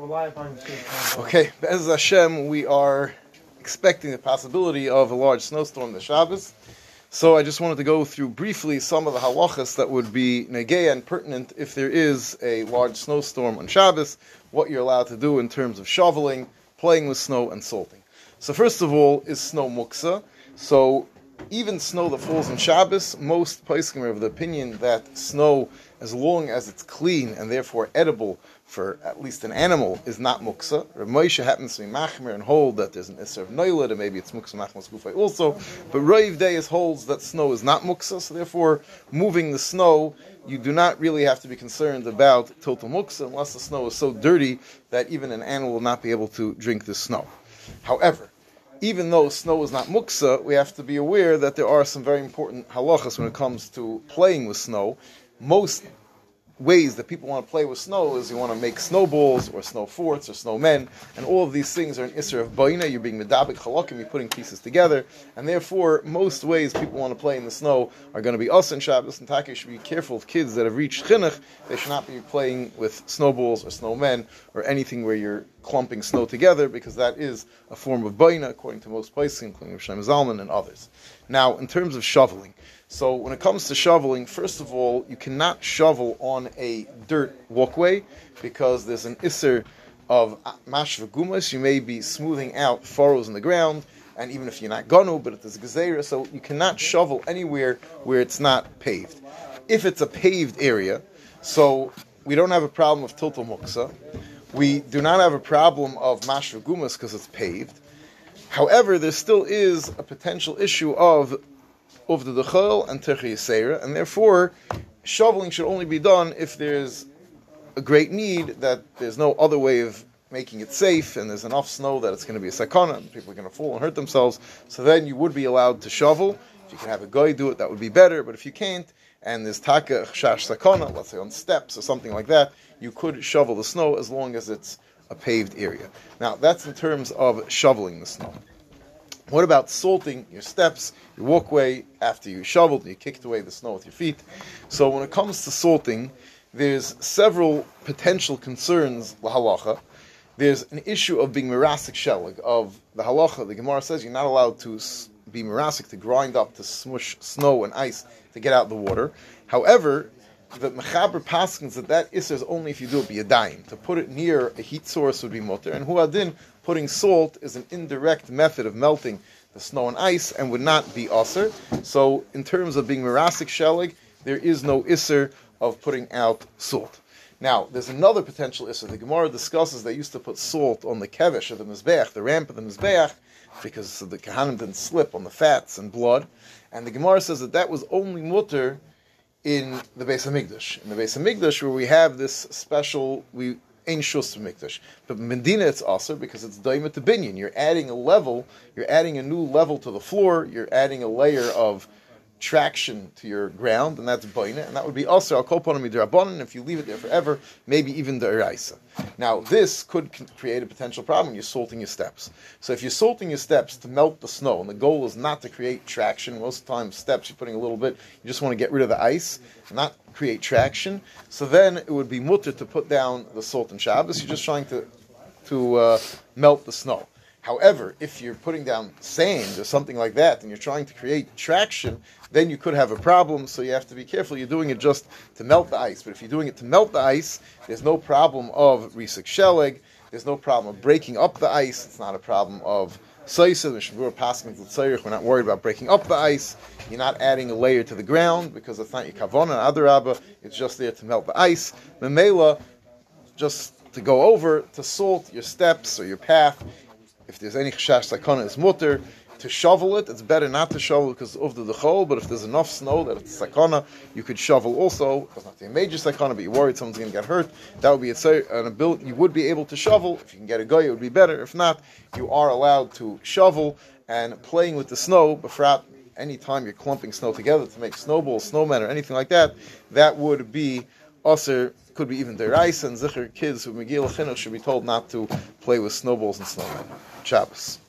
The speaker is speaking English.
rely upon Okay, Bez Hashem, we are expecting the possibility of a large snowstorm this Shabbos. So I just wanted to go through briefly some of the halachas that would be negay and pertinent if there is a large snowstorm on Shabbos, what you're allowed to do in terms of shoveling, playing with snow, and salting. So first of all is snow muksa. So even snow that falls on Shabbos, most poskim are of the opinion that snow, as long as it's clean and therefore edible for at least an animal, is not muksa. Rav Moshe happens to be machmir and hold that there's an isser of noilad, and maybe it's muksa machmas gufay also. But Rav Deis holds that snow is not muksa, so therefore moving the snow, you do not really have to be concerned about total muksa unless the snow is so dirty that even an animal will not be able to drink the snow. However, even though snow is not muksa, we have to be aware that there are some very important halachas when it comes to playing with snow. Most ways that people want to play with snow is you want to make snowballs or snow forts or snowmen, and all of these things are an isser of baina. You're being medabik halakim, you're putting pieces together, and therefore most ways people want to play in the snow are going to be us and Shabbos and Taki. should be careful of kids that have reached chinuch. They should not be playing with snowballs or snowmen or anything where you're clumping snow together because that is a form of baina according to most places, including Shem Zalman and others. Now, in terms of shoveling. So when it comes to shoveling, first of all, you cannot shovel on a dirt walkway because there's an isser of mashva gumas. You may be smoothing out furrows in the ground, and even if you're not gonu, but it is gezerah, so you cannot shovel anywhere where it's not paved. If it's a paved area, so we don't have a problem of total muksa. We do not have a problem of mashva gumas because it's paved. However, there still is a potential issue of of the dechol and terchi and therefore shoveling should only be done if there's a great need that there's no other way of making it safe and there's enough snow that it's going to be a sakana and people are going to fall and hurt themselves. So then you would be allowed to shovel. If you can have a guy do it, that would be better. But if you can't, and there's taka shash sakana, let's say on steps or something like that, you could shovel the snow as long as it's a paved area. Now that's in terms of shoveling the snow. What about salting your steps, your walkway after you shoveled, and you kicked away the snow with your feet? So when it comes to salting, there's several potential concerns, la halacha. There's an issue of being mirasik shelig, of the halacha. The Gemara says you're not allowed to be mirasik, to grind up, to smush snow and ice to get out the water. However, the mechaber paskins that that is only if you do it biyadayim. To put it near a heat source would be mutter, and huadin putting salt is an indirect method of melting the snow and ice and would not be assur. So, in terms of being mirasik shelig, there is no isser of putting out salt. Now, there's another potential isser. The Gemara discusses they used to put salt on the kevish of the mizbeach, the ramp of the mizbeach, because the kahanim didn't slip on the fats and blood. And the Gemara says that that was only mutter in the base of Hamikdash. In the base of Hamikdash, where we have this special, we Ein Shus Mikdash. But Medina it's also because it's Daimet to Binyan. You're adding a level, you're adding a new level to the floor, you're adding a layer of traction to your ground, and that's Baina, and that would be also a Koponim Midrabanan if you leave it there forever, maybe even the Eraisa. Now, this could create a potential problem. You're salting your steps. So, if you're salting your steps to melt the snow, and the goal is not to create traction, most of the time, steps you're putting a little bit, you just want to get rid of the ice, not create traction. So, then it would be mutter to put down the salt and Shabbos. You're just trying to, to uh, melt the snow. However, if you're putting down sand or something like that and you're trying to create traction, then you could have a problem. So you have to be careful. You're doing it just to melt the ice. But if you're doing it to melt the ice, there's no problem of risik sheleg. There's no problem of breaking up the ice. It's not a problem of Saisa, the we're not worried about breaking up the ice. You're not adding a layer to the ground because it's not your kavona adarabba. It's just there to melt the ice. Memela, just to go over, to salt your steps or your path if there's any chashash sakana, it's mutter. To shovel it, it's better not to shovel because of the dechol. But if there's enough snow that it's sakana, you could shovel also. It's not a major sakana, but you're worried someone's going to get hurt. That would be an ability. You would be able to shovel if you can get a guy. It would be better. If not, you are allowed to shovel and playing with the snow. Befrat, anytime you're clumping snow together to make snowballs, snowmen, or anything like that, that would be also could be even derais and zikr kids who Megillah Chinuch should be told not to play with snowballs and snowmen. Shabbos.